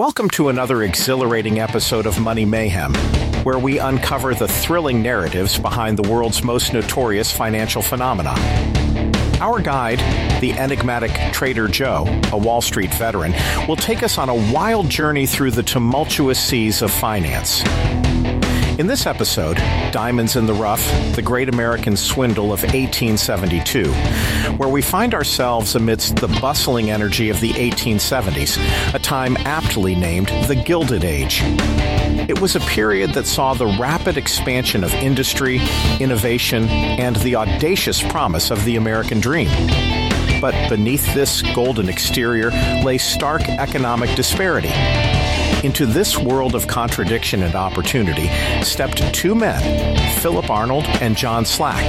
Welcome to another exhilarating episode of Money Mayhem, where we uncover the thrilling narratives behind the world's most notorious financial phenomena. Our guide, the enigmatic Trader Joe, a Wall Street veteran, will take us on a wild journey through the tumultuous seas of finance. In this episode, Diamonds in the Rough, the Great American Swindle of 1872, where we find ourselves amidst the bustling energy of the 1870s, a time aptly named the Gilded Age. It was a period that saw the rapid expansion of industry, innovation, and the audacious promise of the American dream. But beneath this golden exterior lay stark economic disparity into this world of contradiction and opportunity stepped two men, Philip Arnold and John Slack.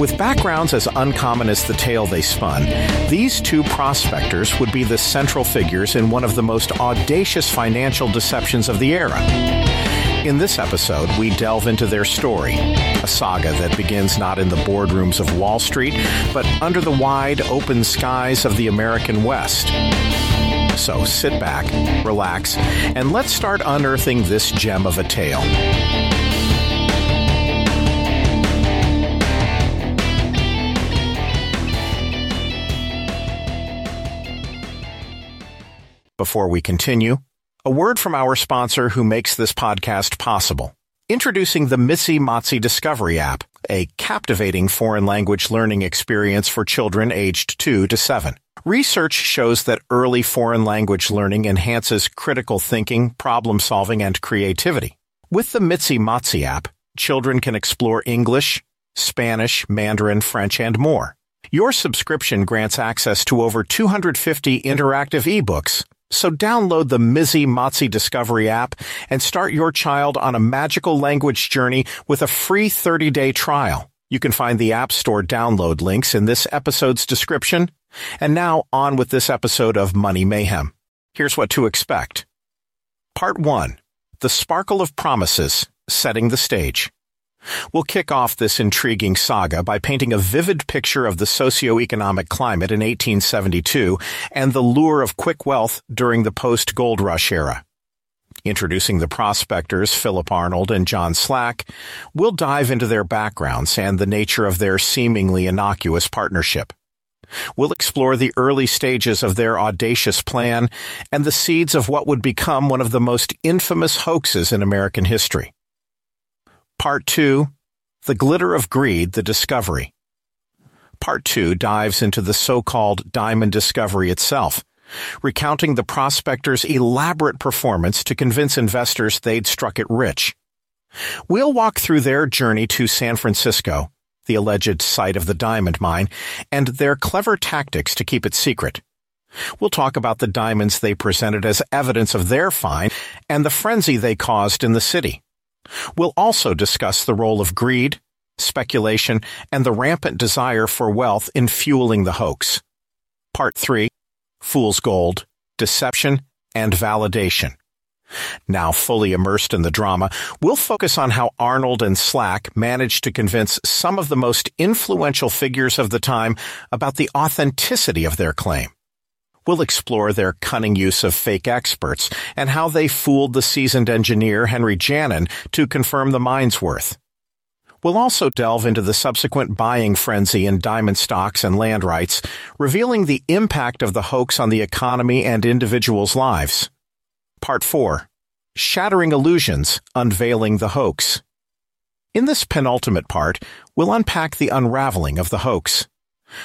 With backgrounds as uncommon as the tale they spun, these two prospectors would be the central figures in one of the most audacious financial deceptions of the era. In this episode, we delve into their story, a saga that begins not in the boardrooms of Wall Street, but under the wide open skies of the American West. So sit back, relax, and let's start unearthing this gem of a tale. Before we continue, a word from our sponsor who makes this podcast possible. Introducing the Mizzi Mozzi Discovery app, a captivating foreign language learning experience for children aged 2 to 7. Research shows that early foreign language learning enhances critical thinking, problem solving, and creativity. With the Mizzi Mozzi app, children can explore English, Spanish, Mandarin, French, and more. Your subscription grants access to over 250 interactive ebooks. So download the Mizzi Mozzi Discovery app and start your child on a magical language journey with a free 30-day trial. You can find the App Store download links in this episode's description and now on with this episode of Money Mayhem. Here's what to expect. Part 1. The Sparkle of Promises, Setting the Stage. We'll kick off this intriguing saga by painting a vivid picture of the socio-economic climate in 1872 and the lure of quick wealth during the post-gold rush era. Introducing the prospectors, Philip Arnold and John Slack, we'll dive into their backgrounds and the nature of their seemingly innocuous partnership. We'll explore the early stages of their audacious plan and the seeds of what would become one of the most infamous hoaxes in American history. Part 2 The Glitter of Greed, the Discovery. Part 2 dives into the so-called diamond discovery itself, recounting the prospectors' elaborate performance to convince investors they'd struck it rich. We'll walk through their journey to San Francisco the alleged site of the diamond mine, and their clever tactics to keep it secret. We'll talk about the diamonds they presented as evidence of their find and the frenzy they caused in the city. We'll also discuss the role of greed, speculation, and the rampant desire for wealth in fueling the hoax. Part 3 Fool's Gold, Deception, and Validation. Now fully immersed in the drama, we'll focus on how Arnold and Slack managed to convince some of the most influential figures of the time about the authenticity of their claim. We'll explore their cunning use of fake experts and how they fooled the seasoned engineer Henry Janin to confirm the mine's worth. We'll also delve into the subsequent buying frenzy in diamond stocks and land rights, revealing the impact of the hoax on the economy and individuals' lives. Part 4 Shattering Illusions, Unveiling the Hoax. In this penultimate part, we'll unpack the unraveling of the hoax.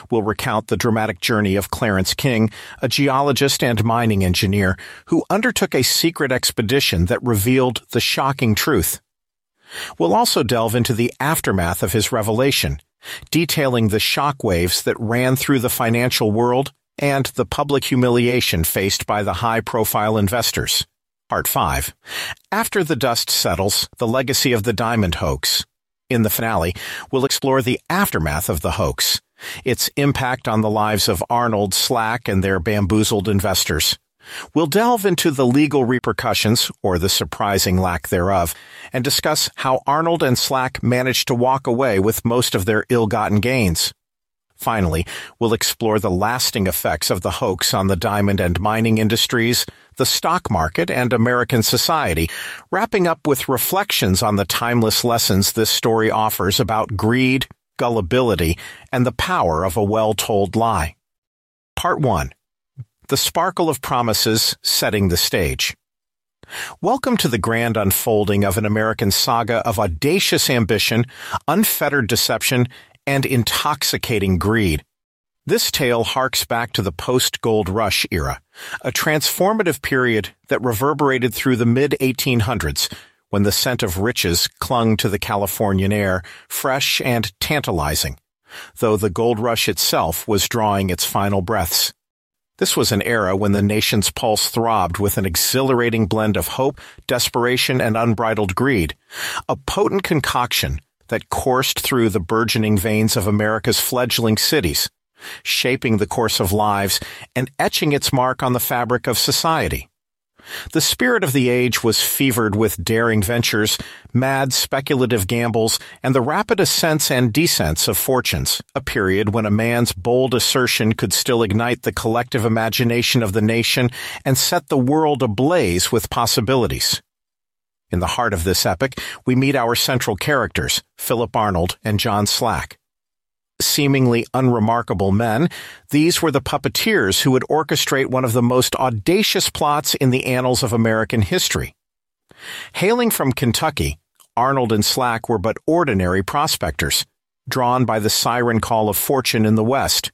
We'll recount the dramatic journey of Clarence King, a geologist and mining engineer who undertook a secret expedition that revealed the shocking truth. We'll also delve into the aftermath of his revelation, detailing the shockwaves that ran through the financial world and the public humiliation faced by the high-profile investors. Part 5. After the dust settles, the legacy of the diamond hoax. In the finale, we'll explore the aftermath of the hoax, its impact on the lives of Arnold Slack and their bamboozled investors. We'll delve into the legal repercussions, or the surprising lack thereof, and discuss how Arnold and Slack managed to walk away with most of their ill-gotten gains. Finally, we'll explore the lasting effects of the hoax on the diamond and mining industries, the stock market, and American society, wrapping up with reflections on the timeless lessons this story offers about greed, gullibility, and the power of a well-told lie. Part 1. The Sparkle of Promises Setting the Stage. Welcome to the grand unfolding of an American saga of audacious ambition, unfettered deception, and intoxicating greed. This tale harks back to the post-gold rush era, a transformative period that reverberated through the mid-1800s when the scent of riches clung to the Californian air, fresh and tantalizing, though the gold rush itself was drawing its final breaths. This was an era when the nation's pulse throbbed with an exhilarating blend of hope, desperation, and unbridled greed, a potent concoction that coursed through the burgeoning veins of America's fledgling cities, shaping the course of lives and etching its mark on the fabric of society. The spirit of the age was fevered with daring ventures, mad speculative gambles, and the rapid ascents and descents of fortunes, a period when a man's bold assertion could still ignite the collective imagination of the nation and set the world ablaze with possibilities. In the heart of this epic, we meet our central characters, Philip Arnold and John Slack seemingly unremarkable men, these were the puppeteers who would orchestrate one of the most audacious plots in the annals of American history. Hailing from Kentucky, Arnold and Slack were but ordinary prospectors, drawn by the siren call of fortune in the West.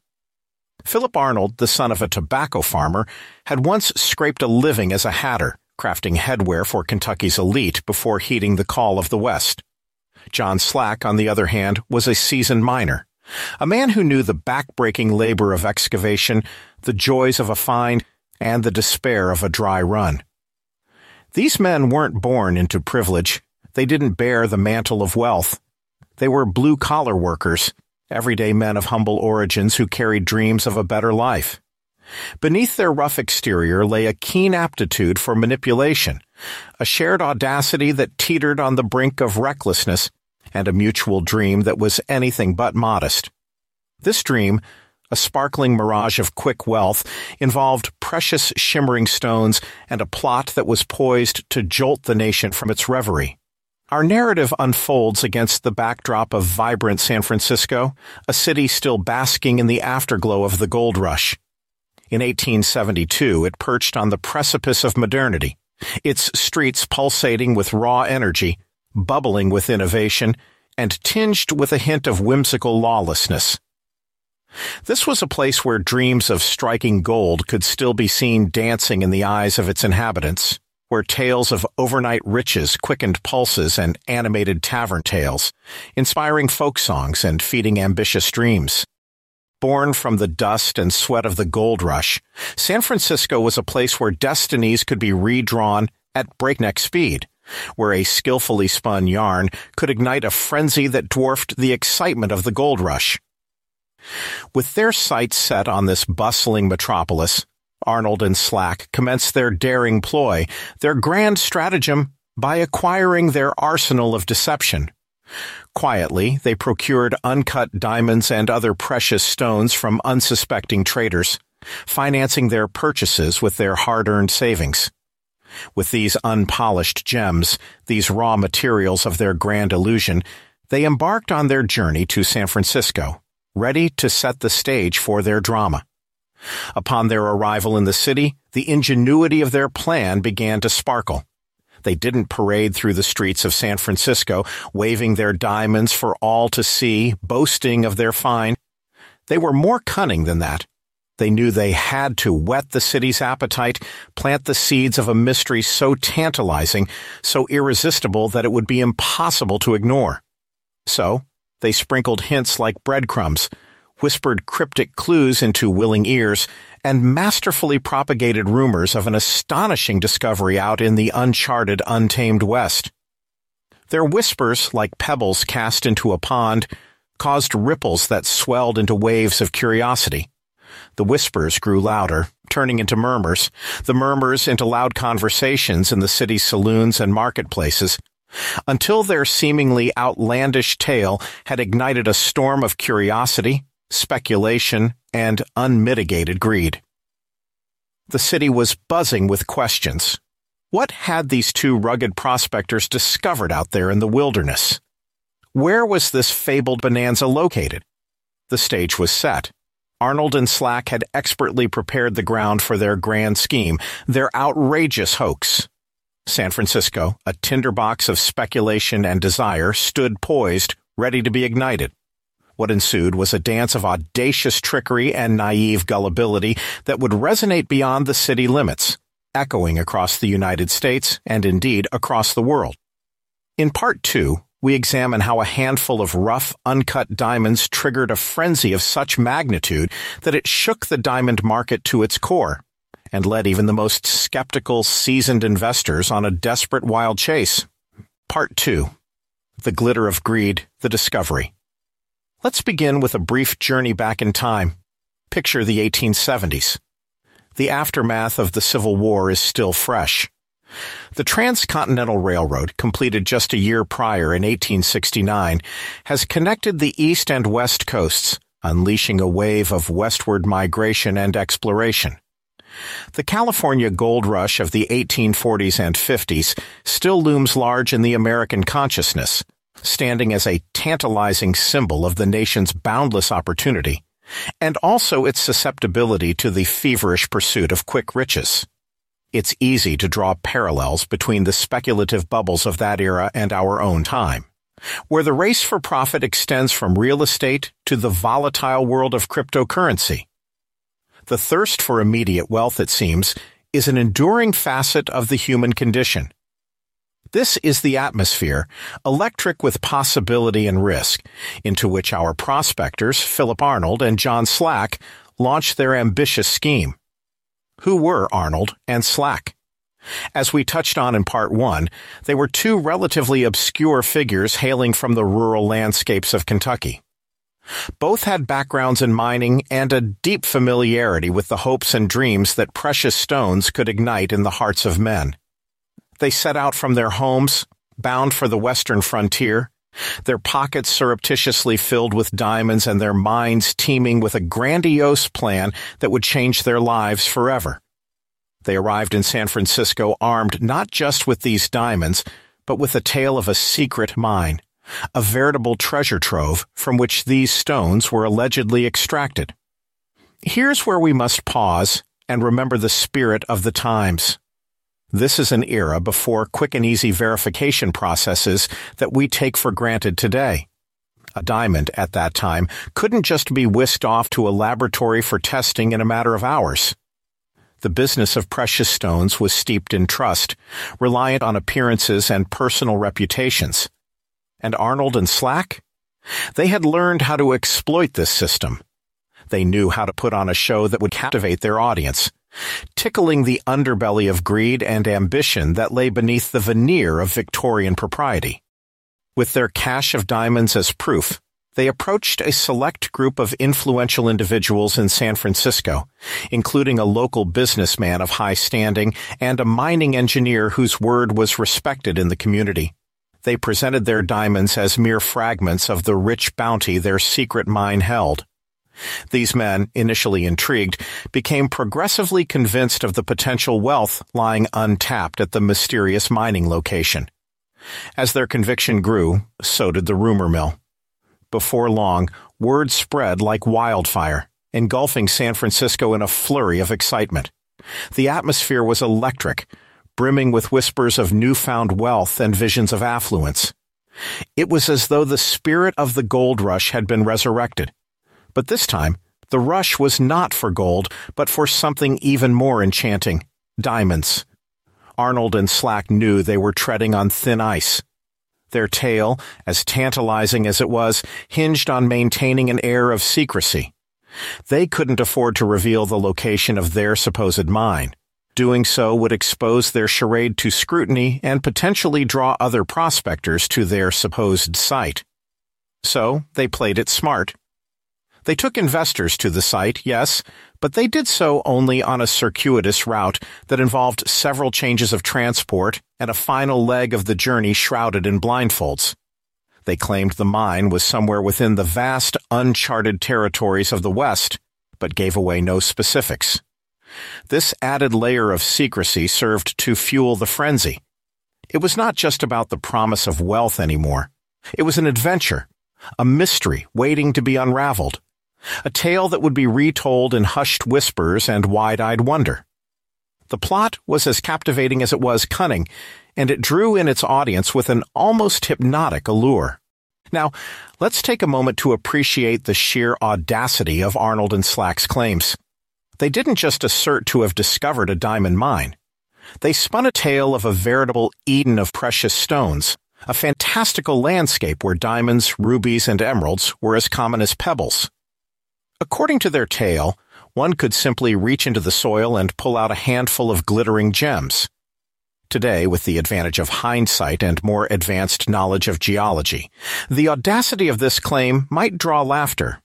Philip Arnold, the son of a tobacco farmer, had once scraped a living as a hatter, crafting headwear for Kentucky's elite before heeding the call of the West. John Slack, on the other hand, was a seasoned miner. A man who knew the back-breaking labor of excavation, the joys of a find, and the despair of a dry run. These men weren't born into privilege. They didn't bear the mantle of wealth. They were blue-collar workers, everyday men of humble origins who carried dreams of a better life. Beneath their rough exterior lay a keen aptitude for manipulation, a shared audacity that teetered on the brink of recklessness and a mutual dream that was anything but modest. This dream, a sparkling mirage of quick wealth, involved precious shimmering stones and a plot that was poised to jolt the nation from its reverie. Our narrative unfolds against the backdrop of vibrant San Francisco, a city still basking in the afterglow of the gold rush. In 1872, it perched on the precipice of modernity, its streets pulsating with raw energy, bubbling with innovation, and tinged with a hint of whimsical lawlessness. This was a place where dreams of striking gold could still be seen dancing in the eyes of its inhabitants, where tales of overnight riches quickened pulses and animated tavern tales, inspiring folk songs and feeding ambitious dreams. Born from the dust and sweat of the gold rush, San Francisco was a place where destinies could be redrawn at breakneck speed, where a skillfully spun yarn could ignite a frenzy that dwarfed the excitement of the gold rush. With their sights set on this bustling metropolis, Arnold and Slack commenced their daring ploy, their grand stratagem, by acquiring their arsenal of deception. Quietly, they procured uncut diamonds and other precious stones from unsuspecting traders, financing their purchases with their hard-earned savings. With these unpolished gems, these raw materials of their grand illusion, they embarked on their journey to San Francisco, ready to set the stage for their drama. Upon their arrival in the city, the ingenuity of their plan began to sparkle. They didn't parade through the streets of San Francisco, waving their diamonds for all to see, boasting of their find. They were more cunning than that. They knew they had to whet the city's appetite, plant the seeds of a mystery so tantalizing, so irresistible that it would be impossible to ignore. So, they sprinkled hints like breadcrumbs, whispered cryptic clues into willing ears, and masterfully propagated rumors of an astonishing discovery out in the uncharted, untamed West. Their whispers, like pebbles cast into a pond, caused ripples that swelled into waves of curiosity. The whispers grew louder, turning into murmurs, the murmurs into loud conversations in the city's saloons and marketplaces, until their seemingly outlandish tale had ignited a storm of curiosity, speculation, and unmitigated greed. The city was buzzing with questions. What had these two rugged prospectors discovered out there in the wilderness? Where was this fabled bonanza located? The stage was set. Arnold and Slack had expertly prepared the ground for their grand scheme, their outrageous hoax. San Francisco, a tinderbox of speculation and desire, stood poised, ready to be ignited. What ensued was a dance of audacious trickery and naive gullibility that would resonate beyond the city limits, echoing across the United States and indeed across the world. In part two, we examine how a handful of rough, uncut diamonds triggered a frenzy of such magnitude that it shook the diamond market to its core and led even the most skeptical, seasoned investors on a desperate wild chase. Part 2. The Glitter of Greed, The Discovery. Let's begin with a brief journey back in time. Picture the 1870s. The aftermath of the Civil War is still fresh. The Transcontinental Railroad, completed just a year prior in 1869, has connected the east and west coasts, unleashing a wave of westward migration and exploration. The California gold rush of the 1840s and 50s still looms large in the American consciousness, standing as a tantalizing symbol of the nation's boundless opportunity, and also its susceptibility to the feverish pursuit of quick riches. It's easy to draw parallels between the speculative bubbles of that era and our own time, where the race for profit extends from real estate to the volatile world of cryptocurrency the thirst for immediate wealth, it seems, is an enduring facet of the human condition. This is the atmosphere, electric with possibility and risk, into which our prospectors, Philip Arnold and John Slack, launched their ambitious scheme. Who were Arnold and Slack? As we touched on in part one, they were two relatively obscure figures hailing from the rural landscapes of Kentucky. Both had backgrounds in mining and a deep familiarity with the hopes and dreams that precious stones could ignite in the hearts of men. They set out from their homes, bound for the western frontier, their pockets surreptitiously filled with diamonds and their minds teeming with a grandiose plan that would change their lives forever. They arrived in San Francisco armed not just with these diamonds, but with the tale of a secret mine a veritable treasure trove from which these stones were allegedly extracted. Here's where we must pause and remember the spirit of the times. This is an era before quick and easy verification processes that we take for granted today. A diamond at that time couldn't just be whisked off to a laboratory for testing in a matter of hours. The business of precious stones was steeped in trust, reliant on appearances and personal reputations and Arnold and Slack? They had learned how to exploit this system. They knew how to put on a show that would captivate their audience, tickling the underbelly of greed and ambition that lay beneath the veneer of Victorian propriety. With their cache of diamonds as proof, they approached a select group of influential individuals in San Francisco, including a local businessman of high standing and a mining engineer whose word was respected in the community they presented their diamonds as mere fragments of the rich bounty their secret mine held. These men, initially intrigued, became progressively convinced of the potential wealth lying untapped at the mysterious mining location. As their conviction grew, so did the rumor mill. Before long, word spread like wildfire, engulfing San Francisco in a flurry of excitement. The atmosphere was electric, brimming with whispers of newfound wealth and visions of affluence. It was as though the spirit of the gold rush had been resurrected. But this time, the rush was not for gold, but for something even more enchanting diamonds. Arnold and Slack knew they were treading on thin ice. Their tale, as tantalizing as it was, hinged on maintaining an air of secrecy. They couldn't afford to reveal the location of their supposed mine. Doing so would expose their charade to scrutiny and potentially draw other prospectors to their supposed site. So they played it smart. They took investors to the site, yes, but they did so only on a circuitous route that involved several changes of transport and a final leg of the journey shrouded in blindfolds. They claimed the mine was somewhere within the vast, uncharted territories of the West, but gave away no specifics. This added layer of secrecy served to fuel the frenzy. It was not just about the promise of wealth anymore. It was an adventure, a mystery waiting to be unraveled, a tale that would be retold in hushed whispers and wide-eyed wonder. The plot was as captivating as it was cunning, and it drew in its audience with an almost hypnotic allure. Now, let's take a moment to appreciate the sheer audacity of Arnold and Slack's claims. They didn't just assert to have discovered a diamond mine. They spun a tale of a veritable Eden of precious stones, a fantastical landscape where diamonds, rubies, and emeralds were as common as pebbles. According to their tale, one could simply reach into the soil and pull out a handful of glittering gems. Today, with the advantage of hindsight and more advanced knowledge of geology, the audacity of this claim might draw laughter.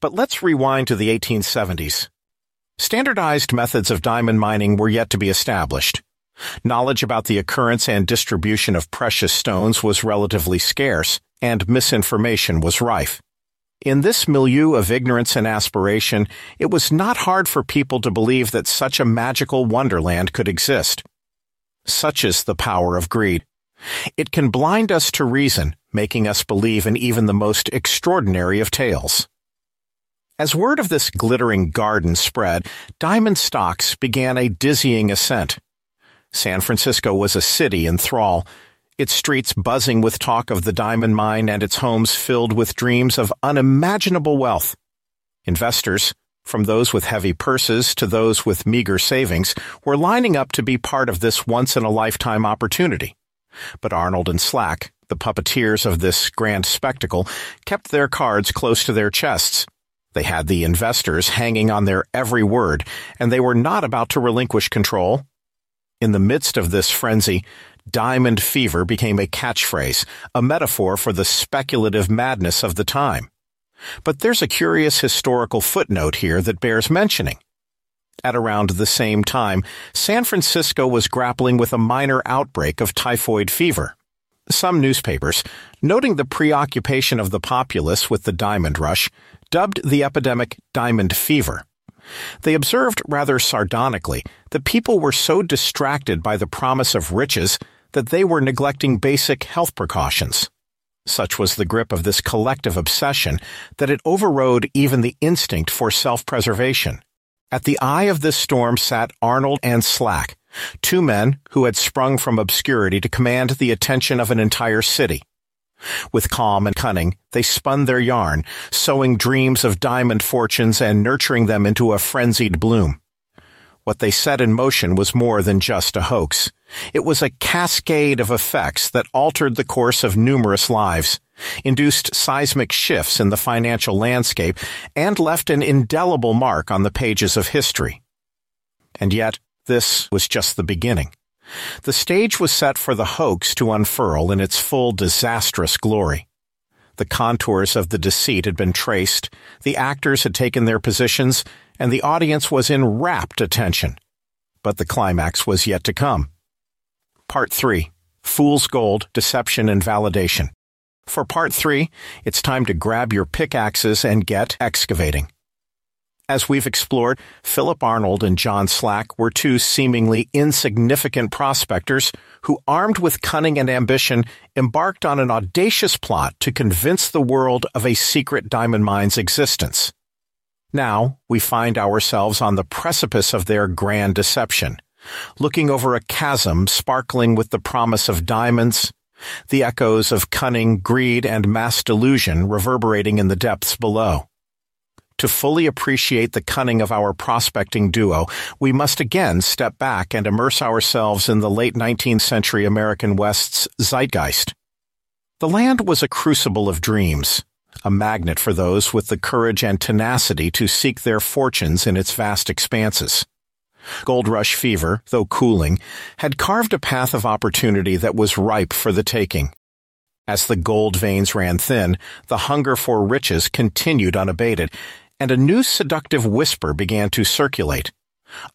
But let's rewind to the 1870s. Standardized methods of diamond mining were yet to be established. Knowledge about the occurrence and distribution of precious stones was relatively scarce, and misinformation was rife. In this milieu of ignorance and aspiration, it was not hard for people to believe that such a magical wonderland could exist. Such is the power of greed. It can blind us to reason, making us believe in even the most extraordinary of tales. As word of this glittering garden spread, diamond stocks began a dizzying ascent. San Francisco was a city in thrall, its streets buzzing with talk of the diamond mine and its homes filled with dreams of unimaginable wealth. Investors, from those with heavy purses to those with meager savings, were lining up to be part of this once-in-a-lifetime opportunity. But Arnold and Slack, the puppeteers of this grand spectacle, kept their cards close to their chests. They had the investors hanging on their every word, and they were not about to relinquish control in the midst of this frenzy, diamond fever became a catchphrase, a metaphor for the speculative madness of the time. But there's a curious historical footnote here that bears mentioning. At around the same time, San Francisco was grappling with a minor outbreak of typhoid fever. Some newspapers, noting the preoccupation of the populace with the diamond rush, dubbed the epidemic diamond fever. They observed rather sardonically that people were so distracted by the promise of riches that they were neglecting basic health precautions. Such was the grip of this collective obsession that it overrode even the instinct for self-preservation. At the eye of this storm sat Arnold and Slack, two men who had sprung from obscurity to command the attention of an entire city. With calm and cunning, they spun their yarn, sowing dreams of diamond fortunes and nurturing them into a frenzied bloom. What they set in motion was more than just a hoax. It was a cascade of effects that altered the course of numerous lives, induced seismic shifts in the financial landscape, and left an indelible mark on the pages of history. And yet, this was just the beginning. The stage was set for the hoax to unfurl in its full disastrous glory. The contours of the deceit had been traced, the actors had taken their positions, and the audience was in rapt attention. But the climax was yet to come. Part 3 Fool's Gold, Deception and Validation. For Part 3, it's time to grab your pickaxes and get excavating. As we've explored, Philip Arnold and John Slack were two seemingly insignificant prospectors who, armed with cunning and ambition, embarked on an audacious plot to convince the world of a secret diamond mine's existence. Now, we find ourselves on the precipice of their grand deception, looking over a chasm sparkling with the promise of diamonds, the echoes of cunning, greed, and mass delusion reverberating in the depths below. To fully appreciate the cunning of our prospecting duo, we must again step back and immerse ourselves in the late 19th century American West's zeitgeist. The land was a crucible of dreams, a magnet for those with the courage and tenacity to seek their fortunes in its vast expanses. Gold rush fever, though cooling, had carved a path of opportunity that was ripe for the taking. As the gold veins ran thin, the hunger for riches continued unabated, and a new seductive whisper began to circulate.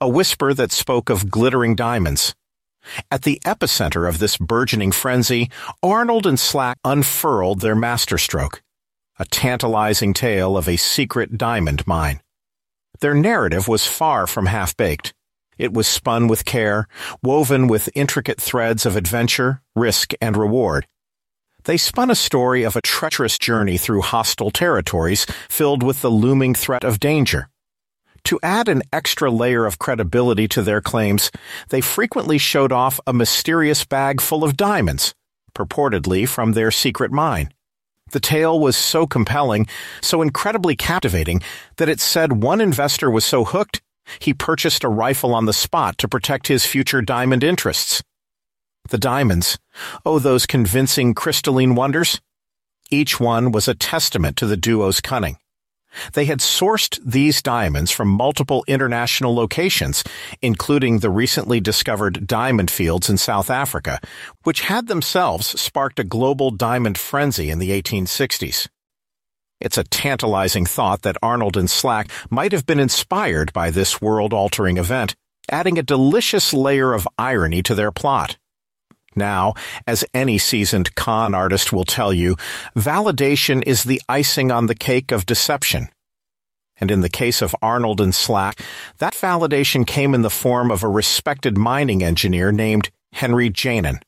A whisper that spoke of glittering diamonds. At the epicenter of this burgeoning frenzy, Arnold and Slack unfurled their masterstroke. A tantalizing tale of a secret diamond mine. their narrative was far from half-baked. It was spun with care, woven with intricate threads of adventure, risk, and reward. They spun a story of a treacherous journey through hostile territories filled with the looming threat of danger. To add an extra layer of credibility to their claims, they frequently showed off a mysterious bag full of diamonds, purportedly from their secret mine. The tale was so compelling, so incredibly captivating, that it said one investor was so hooked, he purchased a rifle on the spot to protect his future diamond interests. The diamonds, oh, those convincing crystalline wonders! Each one was a testament to the duo's cunning. They had sourced these diamonds from multiple international locations, including the recently discovered diamond fields in South Africa, which had themselves sparked a global diamond frenzy in the 1860s. It's a tantalizing thought that Arnold and Slack might have been inspired by this world-altering event, adding a delicious layer of irony to their plot. Now, as any seasoned con artist will tell you, validation is the icing on the cake of deception. And in the case of Arnold and Slack, that validation came in the form of a respected mining engineer named Henry Janin.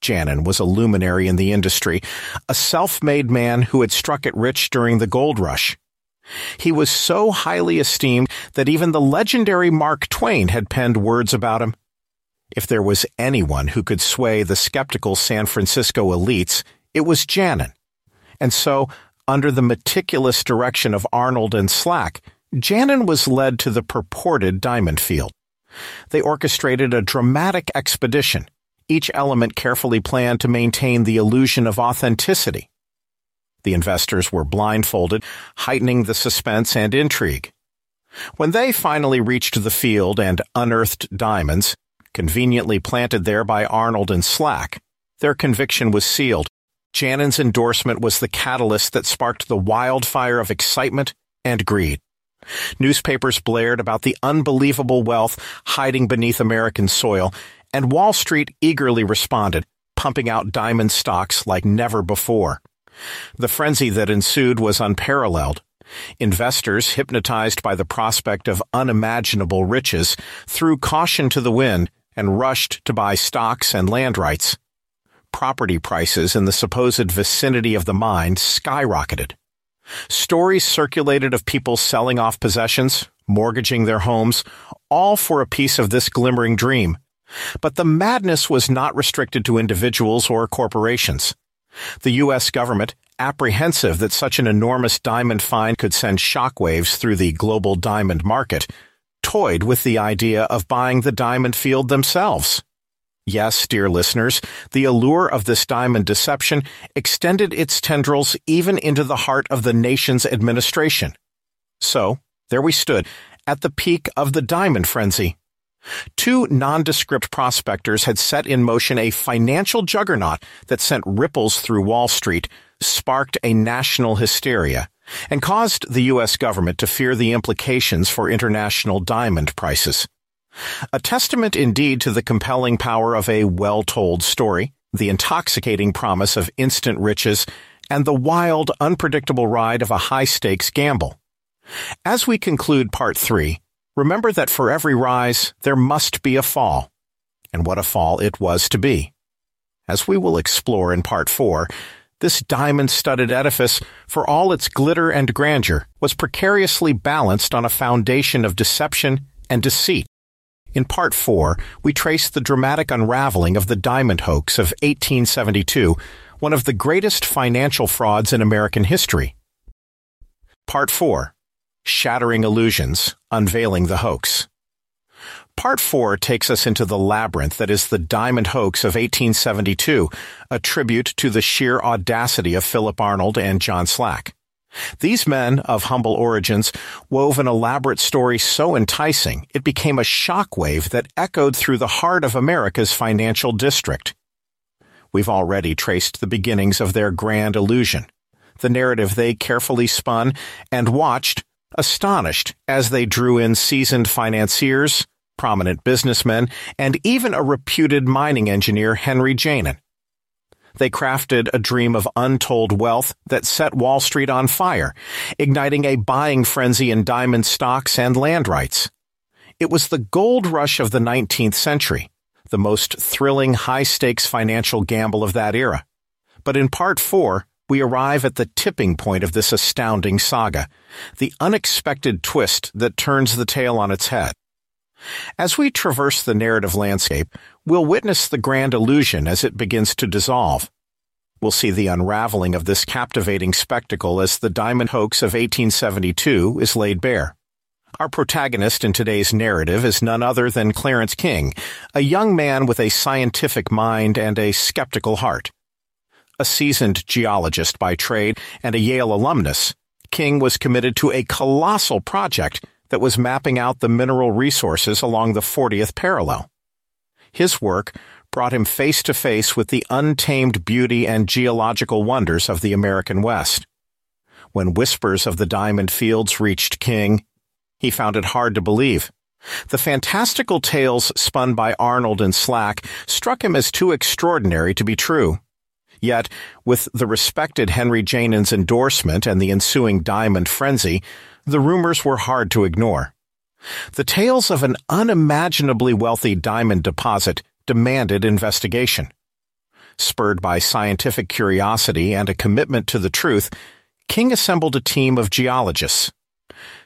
Janin was a luminary in the industry, a self-made man who had struck it rich during the gold rush. He was so highly esteemed that even the legendary Mark Twain had penned words about him. If there was anyone who could sway the skeptical San Francisco elites, it was Janin. And so, under the meticulous direction of Arnold and Slack, Janin was led to the purported diamond field. They orchestrated a dramatic expedition, each element carefully planned to maintain the illusion of authenticity. The investors were blindfolded, heightening the suspense and intrigue. When they finally reached the field and unearthed diamonds, conveniently planted there by Arnold and Slack. Their conviction was sealed. Janin's endorsement was the catalyst that sparked the wildfire of excitement and greed. Newspapers blared about the unbelievable wealth hiding beneath American soil, and Wall Street eagerly responded, pumping out diamond stocks like never before. The frenzy that ensued was unparalleled. Investors, hypnotized by the prospect of unimaginable riches, threw caution to the wind and rushed to buy stocks and land rights. Property prices in the supposed vicinity of the mine skyrocketed. Stories circulated of people selling off possessions, mortgaging their homes, all for a piece of this glimmering dream. But the madness was not restricted to individuals or corporations. The U.S. government, apprehensive that such an enormous diamond find could send shockwaves through the global diamond market, toyed with the idea of buying the diamond field themselves. Yes, dear listeners, the allure of this diamond deception extended its tendrils even into the heart of the nation's administration. So, there we stood, at the peak of the diamond frenzy. Two nondescript prospectors had set in motion a financial juggernaut that sent ripples through Wall Street, sparked a national hysteria, and caused the U.S. government to fear the implications for international diamond prices. A testament indeed to the compelling power of a well-told story, the intoxicating promise of instant riches, and the wild, unpredictable ride of a high-stakes gamble. As we conclude part three, remember that for every rise, there must be a fall. And what a fall it was to be. As we will explore in part four, this diamond-studded edifice, for all its glitter and grandeur, was precariously balanced on a foundation of deception and deceit. In part four, we trace the dramatic unraveling of the diamond hoax of 1872, one of the greatest financial frauds in American history. Part four, Shattering Illusions, Unveiling the Hoax. Part 4 takes us into the labyrinth that is the diamond hoax of 1872, a tribute to the sheer audacity of Philip Arnold and John Slack. These men of humble origins wove an elaborate story so enticing it became a shockwave that echoed through the heart of America's financial district. We've already traced the beginnings of their grand illusion, the narrative they carefully spun and watched, astonished as they drew in seasoned financiers, prominent businessmen, and even a reputed mining engineer, Henry Janin. They crafted a dream of untold wealth that set Wall Street on fire, igniting a buying frenzy in diamond stocks and land rights. It was the gold rush of the 19th century, the most thrilling high-stakes financial gamble of that era. But in part four, we arrive at the tipping point of this astounding saga, the unexpected twist that turns the tale on its head. As we traverse the narrative landscape, we'll witness the grand illusion as it begins to dissolve. We'll see the unraveling of this captivating spectacle as the diamond hoax of 1872 is laid bare. Our protagonist in today's narrative is none other than Clarence King, a young man with a scientific mind and a skeptical heart. A seasoned geologist by trade and a Yale alumnus, King was committed to a colossal project that was mapping out the mineral resources along the 40th parallel. His work brought him face to face with the untamed beauty and geological wonders of the American West. When whispers of the diamond fields reached King, he found it hard to believe. The fantastical tales spun by Arnold and Slack struck him as too extraordinary to be true. Yet, with the respected Henry Janin's endorsement and the ensuing diamond frenzy, the rumors were hard to ignore. The tales of an unimaginably wealthy diamond deposit demanded investigation. Spurred by scientific curiosity and a commitment to the truth, King assembled a team of geologists.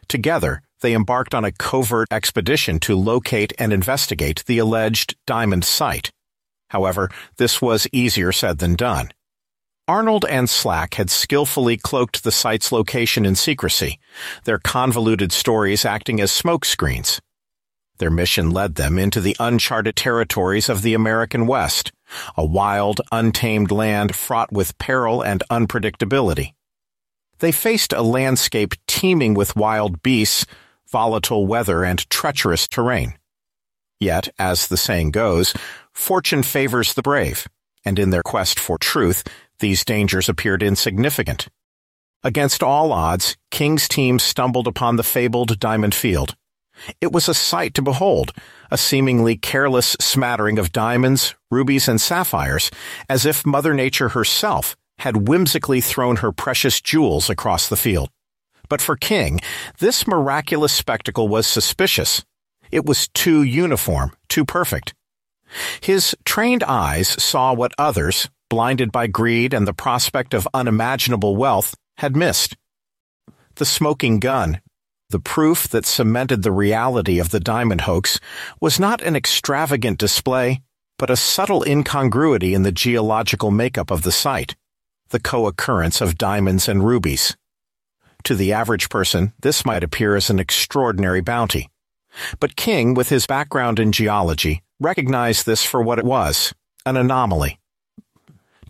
Together, they embarked on a covert expedition to locate and investigate the alleged diamond site. However, this was easier said than done. Arnold and Slack had skillfully cloaked the site's location in secrecy, their convoluted stories acting as smokescreens. Their mission led them into the uncharted territories of the American West, a wild, untamed land fraught with peril and unpredictability. They faced a landscape teeming with wild beasts, volatile weather, and treacherous terrain. Yet, as the saying goes, fortune favors the brave, and in their quest for truth, these dangers appeared insignificant. Against all odds, King's team stumbled upon the fabled Diamond Field. It was a sight to behold, a seemingly careless smattering of diamonds, rubies, and sapphires, as if Mother Nature herself had whimsically thrown her precious jewels across the field. But for King, this miraculous spectacle was suspicious. It was too uniform, too perfect. His trained eyes saw what others, blinded by greed and the prospect of unimaginable wealth, had missed. The smoking gun, the proof that cemented the reality of the diamond hoax, was not an extravagant display, but a subtle incongruity in the geological makeup of the site, the co-occurrence of diamonds and rubies. To the average person, this might appear as an extraordinary bounty. But King, with his background in geology, recognized this for what it was, an anomaly.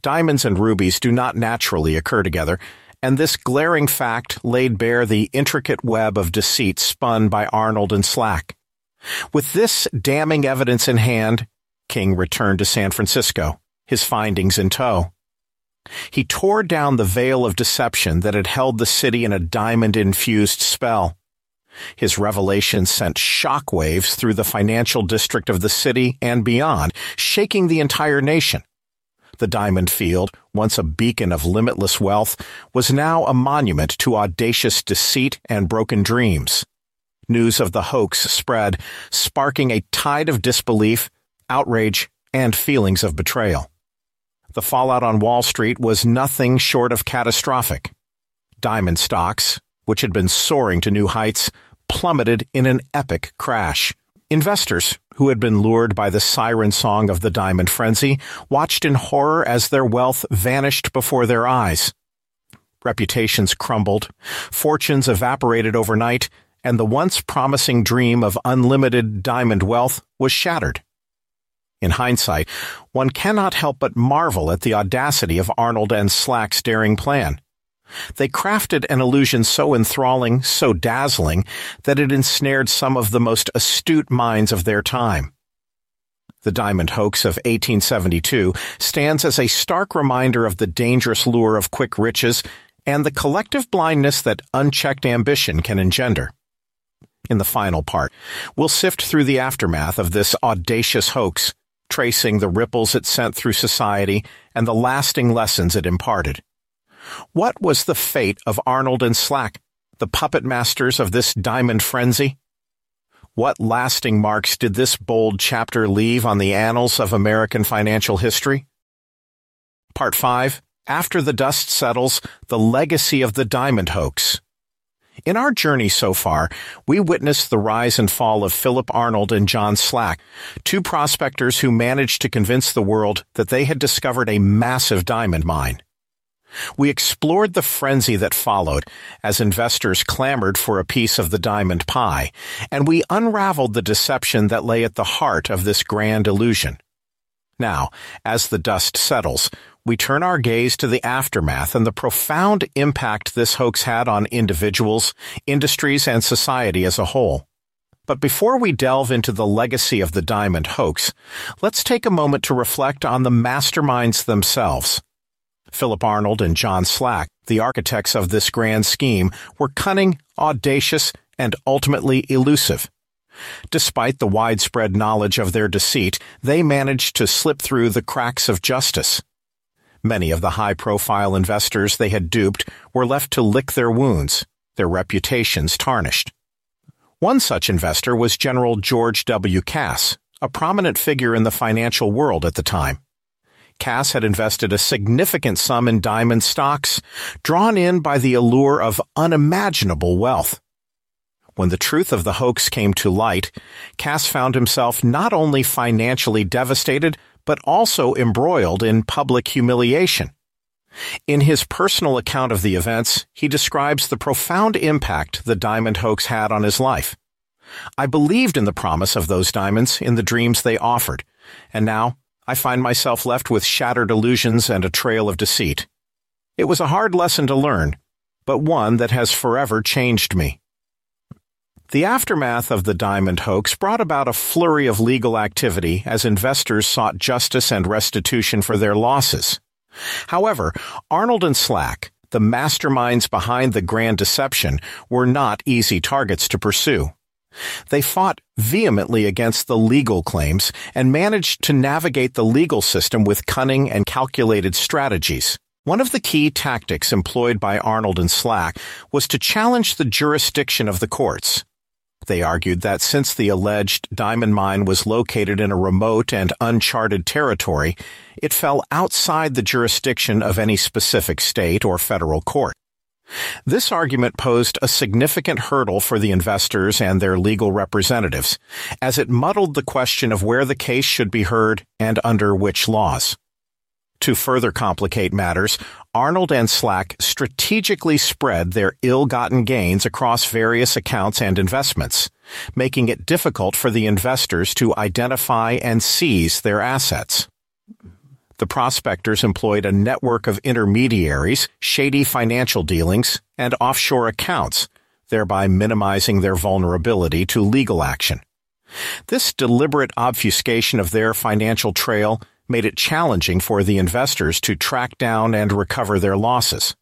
Diamonds and rubies do not naturally occur together, and this glaring fact laid bare the intricate web of deceit spun by Arnold and Slack. With this damning evidence in hand, King returned to San Francisco, his findings in tow. He tore down the veil of deception that had held the city in a diamond-infused spell. His revelations sent shockwaves through the financial district of the city and beyond, shaking the entire nation. The Diamond Field, once a beacon of limitless wealth, was now a monument to audacious deceit and broken dreams. News of the hoax spread, sparking a tide of disbelief, outrage, and feelings of betrayal. The fallout on Wall Street was nothing short of catastrophic. Diamond stocks, which had been soaring to new heights, plummeted in an epic crash. Investors, who had been lured by the siren song of the diamond frenzy, watched in horror as their wealth vanished before their eyes. Reputations crumbled, fortunes evaporated overnight, and the once promising dream of unlimited diamond wealth was shattered. In hindsight, one cannot help but marvel at the audacity of Arnold and Slack's daring plan. They crafted an illusion so enthralling, so dazzling, that it ensnared some of the most astute minds of their time. The diamond hoax of 1872 stands as a stark reminder of the dangerous lure of quick riches and the collective blindness that unchecked ambition can engender. In the final part, we'll sift through the aftermath of this audacious hoax tracing the ripples it sent through society and the lasting lessons it imparted. What was the fate of Arnold and Slack, the puppet masters of this diamond frenzy? What lasting marks did this bold chapter leave on the annals of American financial history? Part 5 After the Dust Settles, The Legacy of the Diamond Hoax. In our journey so far, we witnessed the rise and fall of Philip Arnold and John Slack, two prospectors who managed to convince the world that they had discovered a massive diamond mine. We explored the frenzy that followed as investors clamored for a piece of the diamond pie, and we unraveled the deception that lay at the heart of this grand illusion. Now, as the dust settles, we turn our gaze to the aftermath and the profound impact this hoax had on individuals, industries, and society as a whole. But before we delve into the legacy of the diamond hoax, let's take a moment to reflect on the masterminds themselves. Philip Arnold and John Slack, the architects of this grand scheme, were cunning, audacious, and ultimately elusive. Despite the widespread knowledge of their deceit, they managed to slip through the cracks of justice. Many of the high-profile investors they had duped were left to lick their wounds, their reputations tarnished. One such investor was General George W. Cass, a prominent figure in the financial world at the time. Cass had invested a significant sum in diamond stocks, drawn in by the allure of unimaginable wealth. When the truth of the hoax came to light, Cass found himself not only financially devastated, but also embroiled in public humiliation. In his personal account of the events, he describes the profound impact the diamond hoax had on his life. I believed in the promise of those diamonds in the dreams they offered, and now I find myself left with shattered illusions and a trail of deceit. It was a hard lesson to learn, but one that has forever changed me. The aftermath of the diamond hoax brought about a flurry of legal activity as investors sought justice and restitution for their losses. However, Arnold and Slack, the masterminds behind the grand deception, were not easy targets to pursue. They fought vehemently against the legal claims and managed to navigate the legal system with cunning and calculated strategies. One of the key tactics employed by Arnold and Slack was to challenge the jurisdiction of the courts. They argued that since the alleged diamond mine was located in a remote and uncharted territory, it fell outside the jurisdiction of any specific state or federal court. This argument posed a significant hurdle for the investors and their legal representatives, as it muddled the question of where the case should be heard and under which laws. To further complicate matters, Arnold and Slack strategically spread their ill-gotten gains across various accounts and investments, making it difficult for the investors to identify and seize their assets. The prospectors employed a network of intermediaries, shady financial dealings, and offshore accounts, thereby minimizing their vulnerability to legal action. This deliberate obfuscation of their financial trail made it challenging for the investors to track down and recover their losses.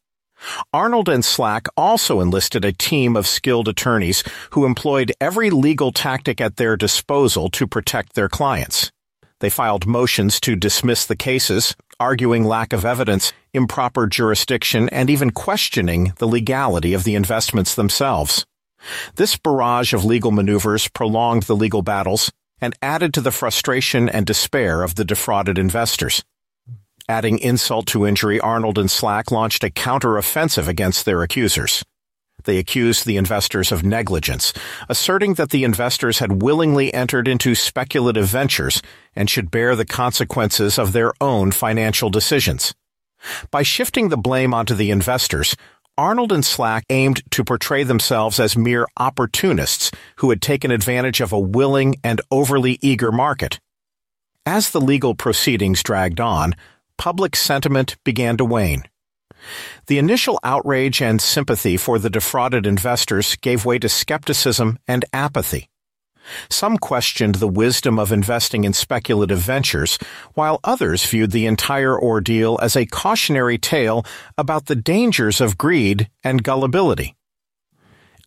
Arnold and Slack also enlisted a team of skilled attorneys who employed every legal tactic at their disposal to protect their clients. They filed motions to dismiss the cases, arguing lack of evidence, improper jurisdiction, and even questioning the legality of the investments themselves. This barrage of legal maneuvers prolonged the legal battles and added to the frustration and despair of the defrauded investors. Adding insult to injury, Arnold and Slack launched a counter-offensive against their accusers. They accused the investors of negligence, asserting that the investors had willingly entered into speculative ventures and should bear the consequences of their own financial decisions. By shifting the blame onto the investors, Arnold and Slack aimed to portray themselves as mere opportunists who had taken advantage of a willing and overly eager market. As the legal proceedings dragged on, public sentiment began to wane. The initial outrage and sympathy for the defrauded investors gave way to skepticism and apathy. Some questioned the wisdom of investing in speculative ventures, while others viewed the entire ordeal as a cautionary tale about the dangers of greed and gullibility.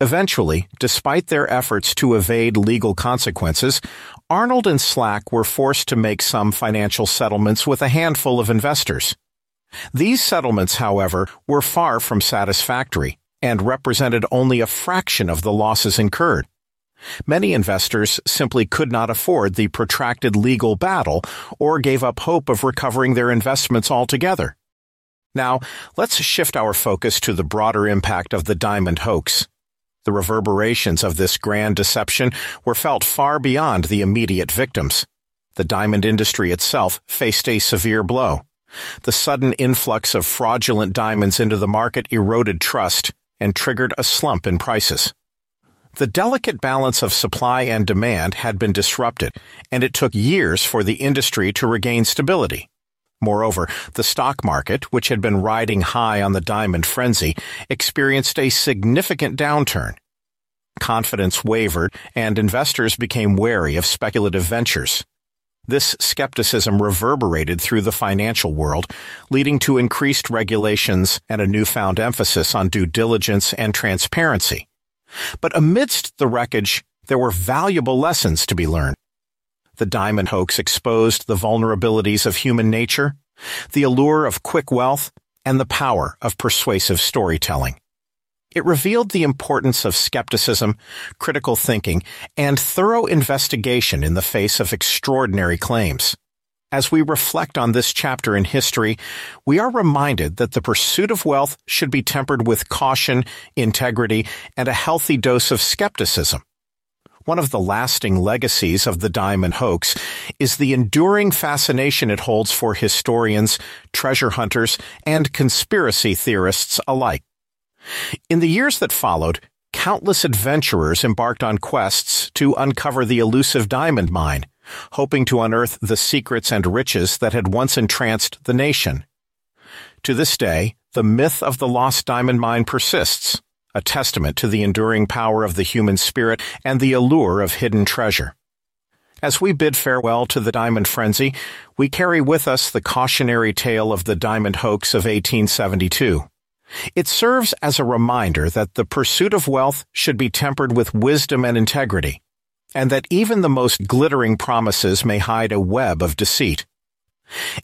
Eventually, despite their efforts to evade legal consequences, Arnold and Slack were forced to make some financial settlements with a handful of investors. These settlements, however, were far from satisfactory and represented only a fraction of the losses incurred. Many investors simply could not afford the protracted legal battle or gave up hope of recovering their investments altogether. Now, let's shift our focus to the broader impact of the diamond hoax. The reverberations of this grand deception were felt far beyond the immediate victims. The diamond industry itself faced a severe blow. The sudden influx of fraudulent diamonds into the market eroded trust and triggered a slump in prices. The delicate balance of supply and demand had been disrupted, and it took years for the industry to regain stability. Moreover, the stock market, which had been riding high on the diamond frenzy, experienced a significant downturn. Confidence wavered, and investors became wary of speculative ventures. This skepticism reverberated through the financial world, leading to increased regulations and a newfound emphasis on due diligence and transparency. But amidst the wreckage, there were valuable lessons to be learned. The diamond hoax exposed the vulnerabilities of human nature, the allure of quick wealth, and the power of persuasive storytelling. It revealed the importance of skepticism, critical thinking, and thorough investigation in the face of extraordinary claims. As we reflect on this chapter in history, we are reminded that the pursuit of wealth should be tempered with caution, integrity, and a healthy dose of skepticism. One of the lasting legacies of the diamond hoax is the enduring fascination it holds for historians, treasure hunters, and conspiracy theorists alike. In the years that followed, countless adventurers embarked on quests to uncover the elusive diamond mine, hoping to unearth the secrets and riches that had once entranced the nation. To this day, the myth of the lost diamond mine persists, a testament to the enduring power of the human spirit and the allure of hidden treasure. As we bid farewell to the diamond frenzy, we carry with us the cautionary tale of the diamond hoax of 1872. It serves as a reminder that the pursuit of wealth should be tempered with wisdom and integrity, and that even the most glittering promises may hide a web of deceit.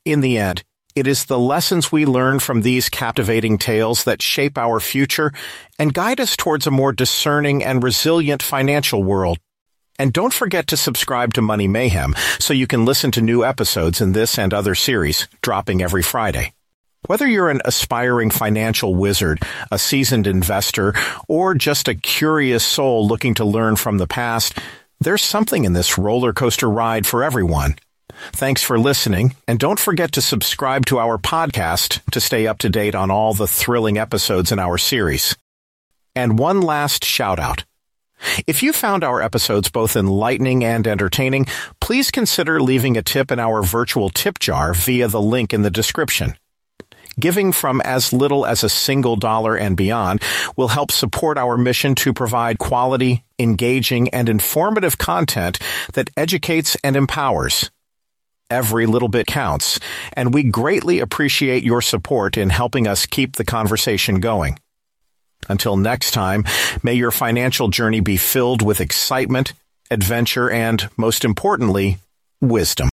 In the end, it is the lessons we learn from these captivating tales that shape our future and guide us towards a more discerning and resilient financial world. And don't forget to subscribe to Money Mayhem so you can listen to new episodes in this and other series, dropping every Friday. Whether you're an aspiring financial wizard, a seasoned investor, or just a curious soul looking to learn from the past, there's something in this roller coaster ride for everyone. Thanks for listening, and don't forget to subscribe to our podcast to stay up to date on all the thrilling episodes in our series. And one last shout out. If you found our episodes both enlightening and entertaining, please consider leaving a tip in our virtual tip jar via the link in the description. Giving from as little as a single dollar and beyond will help support our mission to provide quality, engaging, and informative content that educates and empowers. Every little bit counts, and we greatly appreciate your support in helping us keep the conversation going. Until next time, may your financial journey be filled with excitement, adventure, and, most importantly, wisdom.